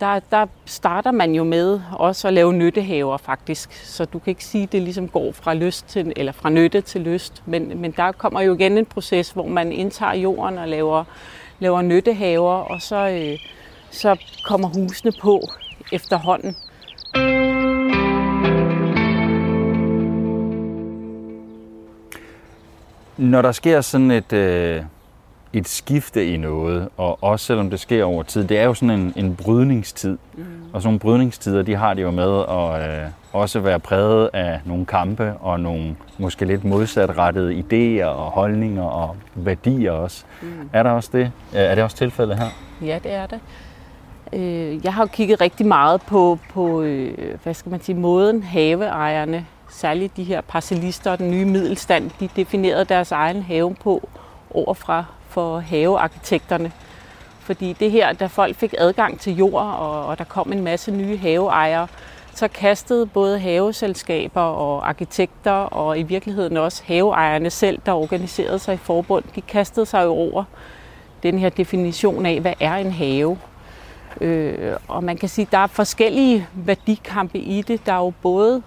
der, der starter man jo med også at lave nyttehaver faktisk. Så du kan ikke sige, at det ligesom går fra lyst til, eller fra nytte til lyst. Men, men der kommer jo igen en proces, hvor man indtager jorden og laver, laver nyttehaver, og så, øh, så kommer husene på efterhånden. Når der sker sådan et, øh, et skifte i noget, og også selvom det sker over tid, det er jo sådan en, en brydningstid. Mm. Og sådan nogle brydningstider, de har det jo med at øh, også være præget af nogle kampe og nogle måske lidt modsatrettede idéer og holdninger og værdier også. Mm. Er der også det? Er det også tilfældet her? Ja, det er det. Øh, jeg har jo kigget rigtig meget på, på øh, hvad skal man sige, måden haveejerne, særligt de her parcellister og den nye middelstand, de definerede deres egen have på overfra for havearkitekterne. Fordi det her, da folk fik adgang til jord, og, og der kom en masse nye haveejere, så kastede både haveselskaber og arkitekter, og i virkeligheden også haveejerne selv, der organiserede sig i forbund, de kastede sig jo over den her definition af, hvad er en have. Øh, og man kan sige, at der er forskellige værdikampe i det. Der er jo både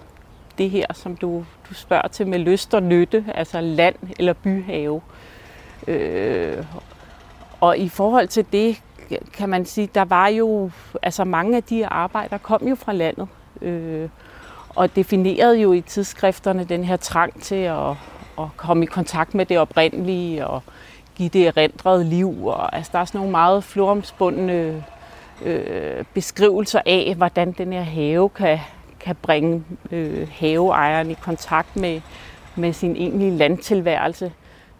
det her, som du, du spørger til med lyst og nytte, altså land eller byhave. Øh, Øh, og i forhold til det, kan man sige, der var jo, altså mange af de arbejder kom jo fra landet. Øh, og definerede jo i tidsskrifterne den her trang til at, at komme i kontakt med det oprindelige og give det erindrede liv. Og, altså, der er sådan nogle meget floromspundne øh, beskrivelser af, hvordan den her have kan, kan bringe øh, haveejeren i kontakt med, med sin egentlige landtilværelse.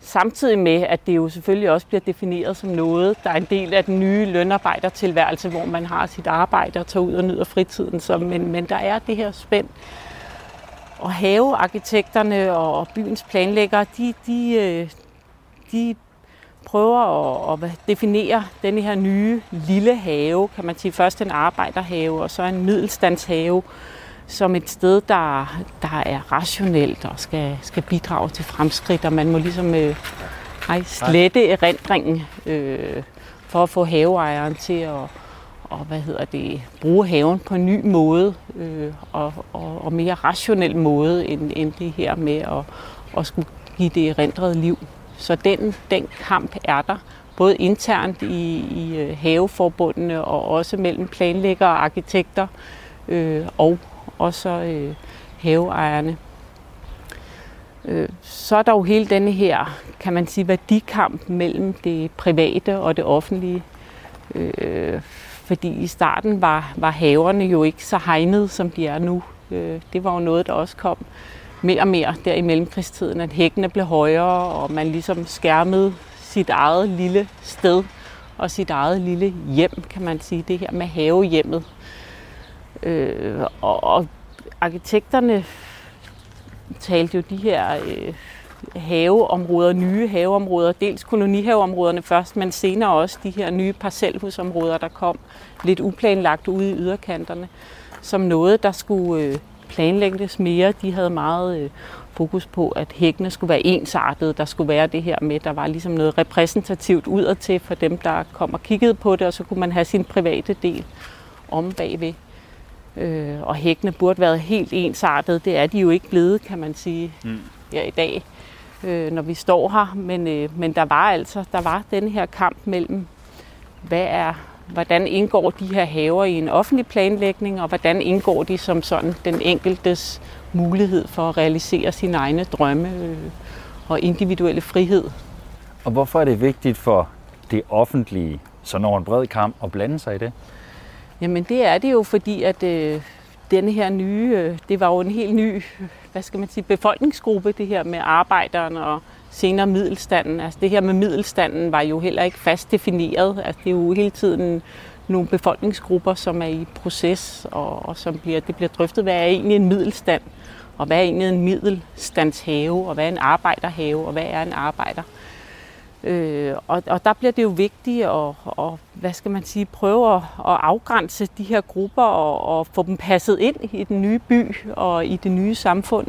Samtidig med, at det jo selvfølgelig også bliver defineret som noget, der er en del af den nye lønarbejdertilværelse, hvor man har sit arbejde og tager ud og nyder fritiden. Så, men, men der er det her spænd. Og havearkitekterne og byens planlæggere, de, de, øh, de prøver at, at definere denne her nye lille have, kan man sige. Først en arbejderhave, og så en middelstandshave, som et sted, der, der er rationelt og skal, skal bidrage til fremskridt, og man må ligesom øh, ej, slette erindringen øh, for at få haveejeren til at og, hvad hedder det, bruge haven på en ny måde øh, og, og, og mere rationel måde end, end det her med at, at skulle give det erindret liv. Så den, den kamp er der, både internt i, i øh, haveforbundene og også mellem planlæggere og arkitekter øh, og og så øh, haveejerne. Øh, så er der jo hele denne her, kan man sige, værdikamp mellem det private og det offentlige. Øh, fordi i starten var, var haverne jo ikke så hegnet, som de er nu. Øh, det var jo noget, der også kom mere og mere der i mellemkrigstiden, at hækkene blev højere, og man ligesom skærmede sit eget lille sted og sit eget lille hjem, kan man sige, det her med havehjemmet. Øh, og, og arkitekterne talte jo de her øh, haveområder, nye haveområder. Dels kolonihaveområderne først, men senere også de her nye parcelhusområder, der kom lidt uplanlagt ude i yderkanterne, som noget, der skulle øh, planlægges mere. De havde meget øh, fokus på, at hækkene skulle være ensartede. Der skulle være det her med, der var ligesom noget repræsentativt udadtil for dem, der kom og kiggede på det, og så kunne man have sin private del om bagved. Øh, og hækkene burde være helt ensartede. Det er de jo ikke blevet, kan man sige, mm. her i dag, øh, når vi står her. Men, øh, men der var altså der var den her kamp mellem, hvad er, hvordan indgår de her haver i en offentlig planlægning, og hvordan indgår de som sådan den enkeltes mulighed for at realisere sine egne drømme øh, og individuelle frihed. Og hvorfor er det vigtigt for det offentlige, sådan over en bred kamp, at blande sig i det? Jamen det er det jo, fordi at øh, denne her nye, øh, det var jo en helt ny, hvad skal man sige, befolkningsgruppe, det her med arbejderne og senere middelstanden. Altså det her med middelstanden var jo heller ikke fast defineret. Altså det er jo hele tiden nogle befolkningsgrupper, som er i proces, og, og som bliver, det bliver drøftet, hvad er egentlig en middelstand, og hvad er egentlig en middelstandshave, og hvad er en arbejderhave, og hvad er en arbejder. Øh, og, og der bliver det jo vigtigt at, og, hvad skal man sige, prøve at, at afgrænse de her grupper og, og få dem passet ind i den nye by og i det nye samfund.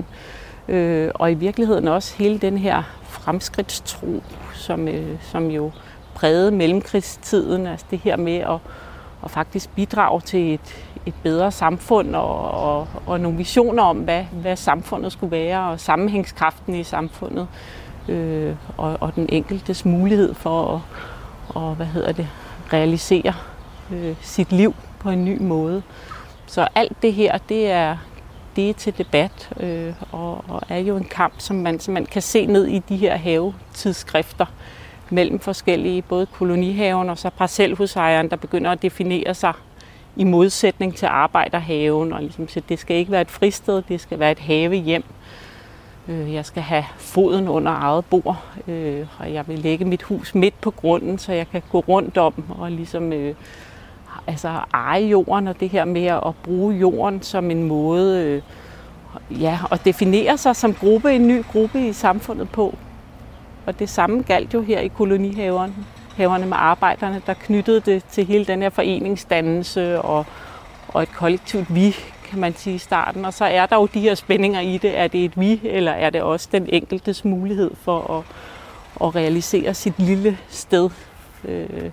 Øh, og i virkeligheden også hele den her fremskridtstro, som, øh, som jo prægede mellemkrigstiden, altså det her med at, at faktisk bidrage til et, et bedre samfund og, og, og nogle visioner om, hvad, hvad samfundet skulle være og sammenhængskraften i samfundet øh, øh, og, og den enkeltes mulighed for at og, hvad hedder det, realisere øh, sit liv på en ny måde. Så alt det her, det er, det er til debat øh, og, og er jo en kamp, som man, som man kan se ned i de her havetidsskrifter mellem forskellige, både kolonihaven og så parcelhusejeren, der begynder at definere sig i modsætning til arbejderhaven. Og ligesom, så det skal ikke være et fristed, det skal være et have hjem. Øh, jeg skal have foden under eget bord, øh, og jeg vil lægge mit hus midt på grunden, så jeg kan gå rundt om og ligesom øh, altså eje jorden, og det her med at bruge jorden som en måde øh, ja, at definere sig som gruppe, en ny gruppe i samfundet på. Og det samme galt jo her i kolonihaverne haverne med arbejderne, der knyttede det til hele den her foreningsdannelse og, og et kollektivt vi, kan man sige i starten. Og så er der jo de her spændinger i det. Er det et vi, eller er det også den enkeltes mulighed for at, at realisere sit lille sted? Øh,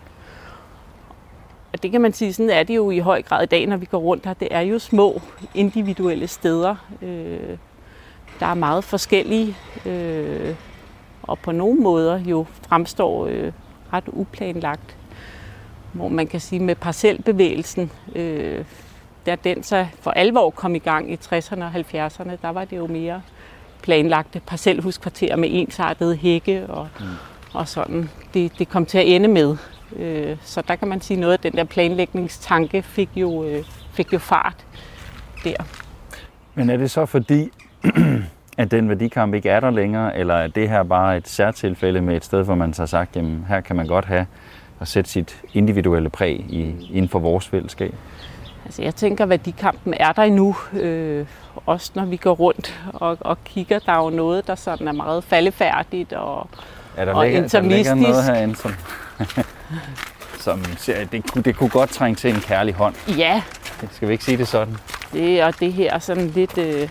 og det kan man sige, sådan er det jo i høj grad i dag, når vi går rundt her. Det er jo små individuelle steder. Øh, der er meget forskellige, øh, og på nogle måder jo fremstår øh, ret uplanlagt. Hvor man kan sige med parcelbevægelsen, øh, da den så for alvor kom i gang i 60'erne og 70'erne, der var det jo mere planlagte parcelhuskvarterer med ensartede hække og, mm. og sådan. Det, det kom til at ende med. Øh, så der kan man sige noget af den der planlægningstanke fik jo, øh, fik jo fart der. Men er det så fordi, <clears throat> at den værdikamp ikke er der længere, eller er det her bare et særtilfælde med et sted, hvor man så har sagt, jamen her kan man godt have at sætte sit individuelle præg i, inden for vores fællesskab? Altså jeg tænker, at værdikampen er der endnu, øh, også når vi går rundt og, og kigger. Der er jo noget, der sådan er meget faldefærdigt og, er der og ligger, intermistisk. Der ligger noget herinde, som, <laughs> som det, kunne, det kunne godt trænge til en kærlig hånd. Ja. Skal vi ikke sige det sådan? Det og det her sådan lidt... Øh,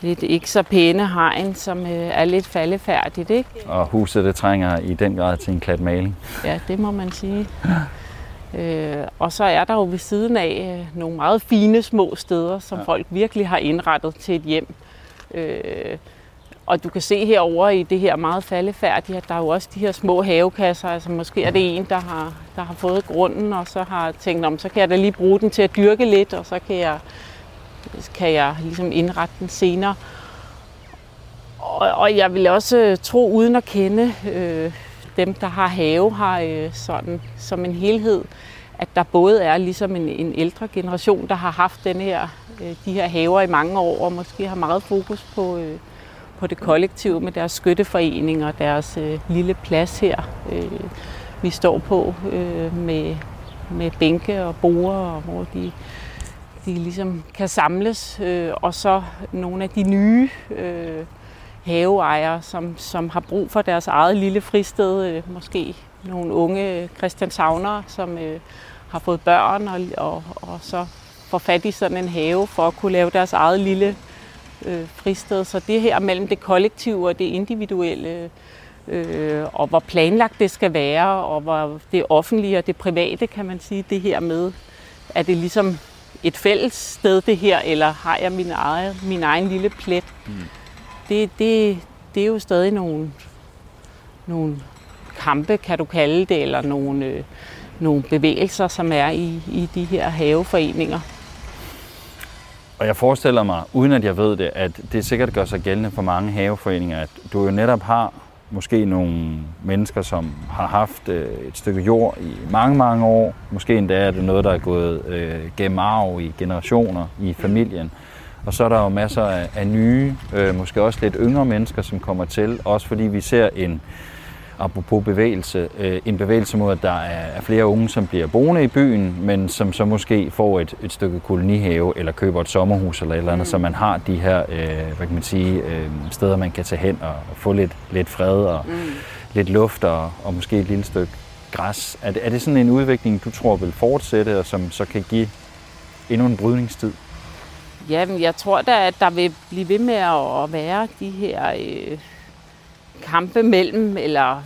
lidt ikke så pæne hegn, som øh, er lidt faldefærdigt, ikke? Og huset, det trænger i den grad til en klat maling. Ja, det må man sige. <laughs> øh, og så er der jo ved siden af øh, nogle meget fine små steder, som ja. folk virkelig har indrettet til et hjem. Øh, og du kan se herover i det her meget faldefærdige, at der er jo også de her små havekasser. Altså måske er det en, der har, der har fået grunden, og så har tænkt, om så kan jeg da lige bruge den til at dyrke lidt, og så kan jeg kan jeg ligesom indrette den senere. Og, og jeg vil også tro, uden at kende øh, dem, der har have, har øh, sådan som en helhed, at der både er ligesom en, en ældre generation, der har haft den her, øh, de her haver i mange år, og måske har meget fokus på, øh, på det kollektive med deres skytteforening og deres øh, lille plads her, øh, vi står på øh, med, med bænke og borer, hvor de de ligesom kan samles, øh, og så nogle af de nye øh, haveejere, som, som har brug for deres eget lille fristed. Øh, måske nogle unge Christianshavnere, som øh, har fået børn og, og, og så får fat i sådan en have for at kunne lave deres eget lille øh, fristed. Så det her mellem det kollektive og det individuelle, øh, og hvor planlagt det skal være, og hvor det offentlige og det private, kan man sige, det her med, er det ligesom et fælles sted det her, eller har jeg min egen, min egen lille plet? Mm. Det, det, det er jo stadig nogle, nogle kampe, kan du kalde det, eller nogle, øh, nogle bevægelser, som er i, i de her haveforeninger. Og jeg forestiller mig, uden at jeg ved det, at det sikkert gør sig gældende for mange haveforeninger, at du jo netop har måske nogle mennesker, som har haft øh, et stykke jord i mange, mange år. Måske endda er det noget, der er gået øh, gennem arv i generationer i familien. Og så er der jo masser af, af nye, øh, måske også lidt yngre mennesker, som kommer til. Også fordi vi ser en, apropos bevægelse, øh, en bevægelse mod, at der er flere unge, som bliver boende i byen, men som så måske får et, et stykke kolonihave, eller køber et sommerhus eller et eller andet, mm. så man har de her, øh, hvad kan man sige, øh, steder, man kan tage hen og, og få lidt, lidt fred og mm. lidt luft og, og måske et lille stykke græs. Er det, er det sådan en udvikling, du tror vil fortsætte, og som så kan give endnu en brydningstid? Jamen, jeg tror da, at der vil blive ved med at være de her øh, kampe mellem, eller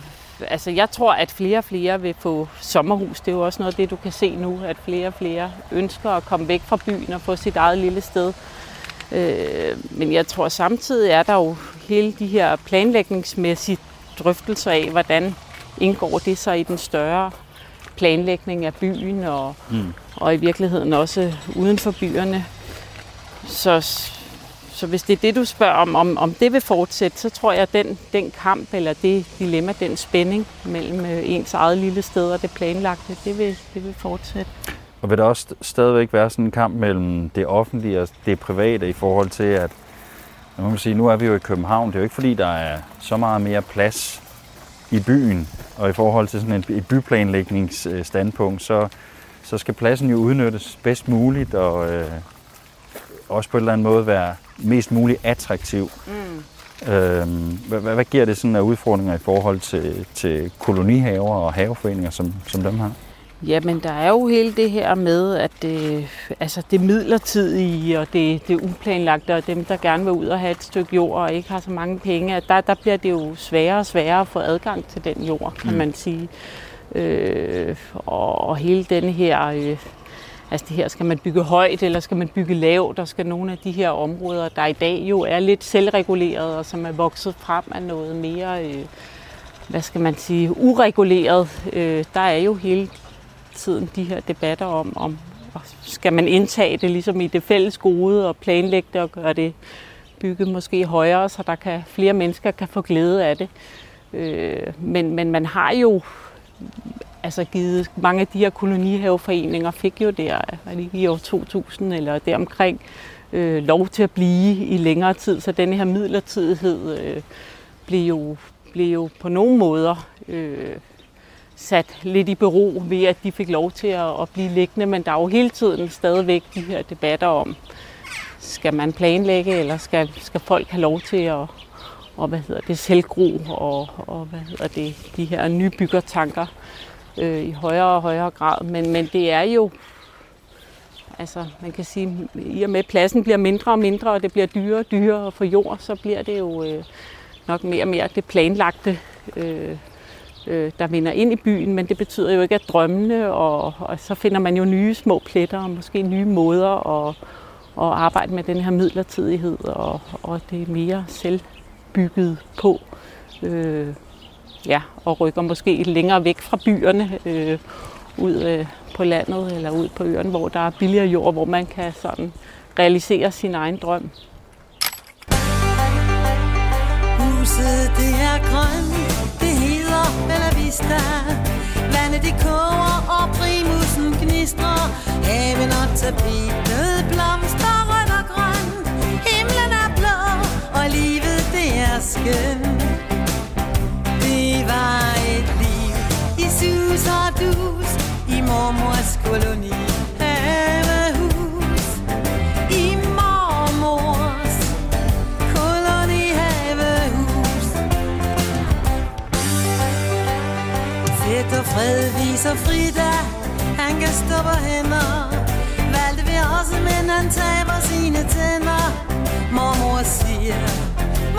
altså jeg tror, at flere og flere vil få sommerhus. Det er jo også noget af det, du kan se nu, at flere og flere ønsker at komme væk fra byen og få sit eget lille sted. Øh, men jeg tror samtidig er der jo hele de her planlægningsmæssige drøftelser af, hvordan indgår det så i den større planlægning af byen og, mm. og i virkeligheden også uden for byerne. Så så hvis det er det, du spørger om, om, om det vil fortsætte, så tror jeg, at den, den kamp eller det dilemma, den spænding mellem øh, ens eget lille sted og det planlagte, det vil, det vil fortsætte. Og vil der også stadigvæk være sådan en kamp mellem det offentlige og det private i forhold til, at man kan sige, nu er vi jo i København, det er jo ikke fordi, der er så meget mere plads i byen, og i forhold til sådan et byplanlægningsstandpunkt, så, så skal pladsen jo udnyttes bedst muligt, og øh, også på en eller anden måde være mest muligt attraktiv. Mm. Øhm, hvad, hvad giver det sådan af udfordringer i forhold til, til kolonihaver og haveforeninger, som, som dem har? Jamen, der er jo hele det her med, at det, altså det midlertidige og det, det uplanlagte, og dem, der gerne vil ud og have et stykke jord og ikke har så mange penge, at der, der bliver det jo sværere og sværere at få adgang til den jord, kan mm. man sige. Øh, og, og hele den her øh, Altså det her, skal man bygge højt, eller skal man bygge lavt? Der skal nogle af de her områder, der i dag jo er lidt selvreguleret, og som er vokset frem af noget mere, øh, hvad skal man sige, ureguleret. Øh, der er jo hele tiden de her debatter om, om skal man indtage det ligesom i det fælles gode og planlægge det og gøre det bygget måske højere, så der kan flere mennesker kan få glæde af det. Øh, men, men man har jo altså givet mange af de her kolonihaveforeninger fik jo der, var det i år 2000 eller deromkring, øh, lov til at blive i længere tid, så den her midlertidighed øh, blev, jo, blev jo på nogle måder øh, sat lidt i bero ved, at de fik lov til at, at blive liggende, men der er jo hele tiden stadigvæk de her debatter om, skal man planlægge, eller skal, skal folk have lov til at, og hvad hedder det, selvgro og, og hvad hedder det, de her nybyggertanker øh, i højere og højere grad. Men, men det er jo, altså man kan sige, i og med at pladsen bliver mindre og mindre, og det bliver dyrere og dyrere at få jord, så bliver det jo øh, nok mere og mere det planlagte, øh, øh, der vinder ind i byen, men det betyder jo ikke, at drømmene, og, og så finder man jo nye små pletter, og måske nye måder at, at arbejde med den her midlertidighed, og, og det er mere selvbygget på. Øh, ja, og rykker måske længere væk fra byerne, øh, ud øh, på landet eller ud på øerne, hvor der er billigere jord, hvor man kan sådan realisere sin egen drøm. Huset det er grønt, det hedder Bella Vista. Vandet det koger og primusen gnistrer. Haven og tapetet blomster rødt og grøn. Himlen er blå, og livet det er skønt var et liv I sus og dus I mormors koloni Havehus I mormors koloni Havehus Tæt og fred viser Frida Han kan stå på hænder Valgte vi også, men han taber sine tænder Mormor siger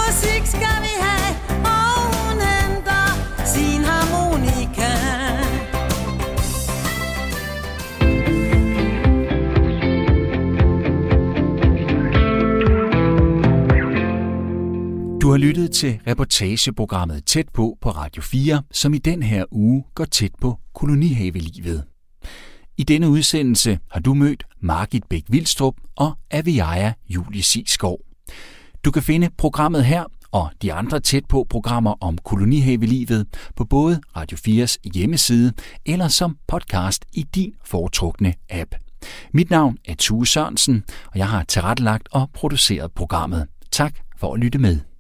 Musik skal vi have Du har lyttet til reportageprogrammet Tæt på på Radio 4, som i den her uge går tæt på kolonihavelivet. I denne udsendelse har du mødt Margit Bæk Vildstrup og Aviaja Julie Sigskov. Du kan finde programmet her og de andre tæt på programmer om kolonihavelivet på både Radio 4's hjemmeside eller som podcast i din foretrukne app. Mit navn er Tue Sørensen, og jeg har tilrettelagt og produceret programmet. Tak for at lytte med.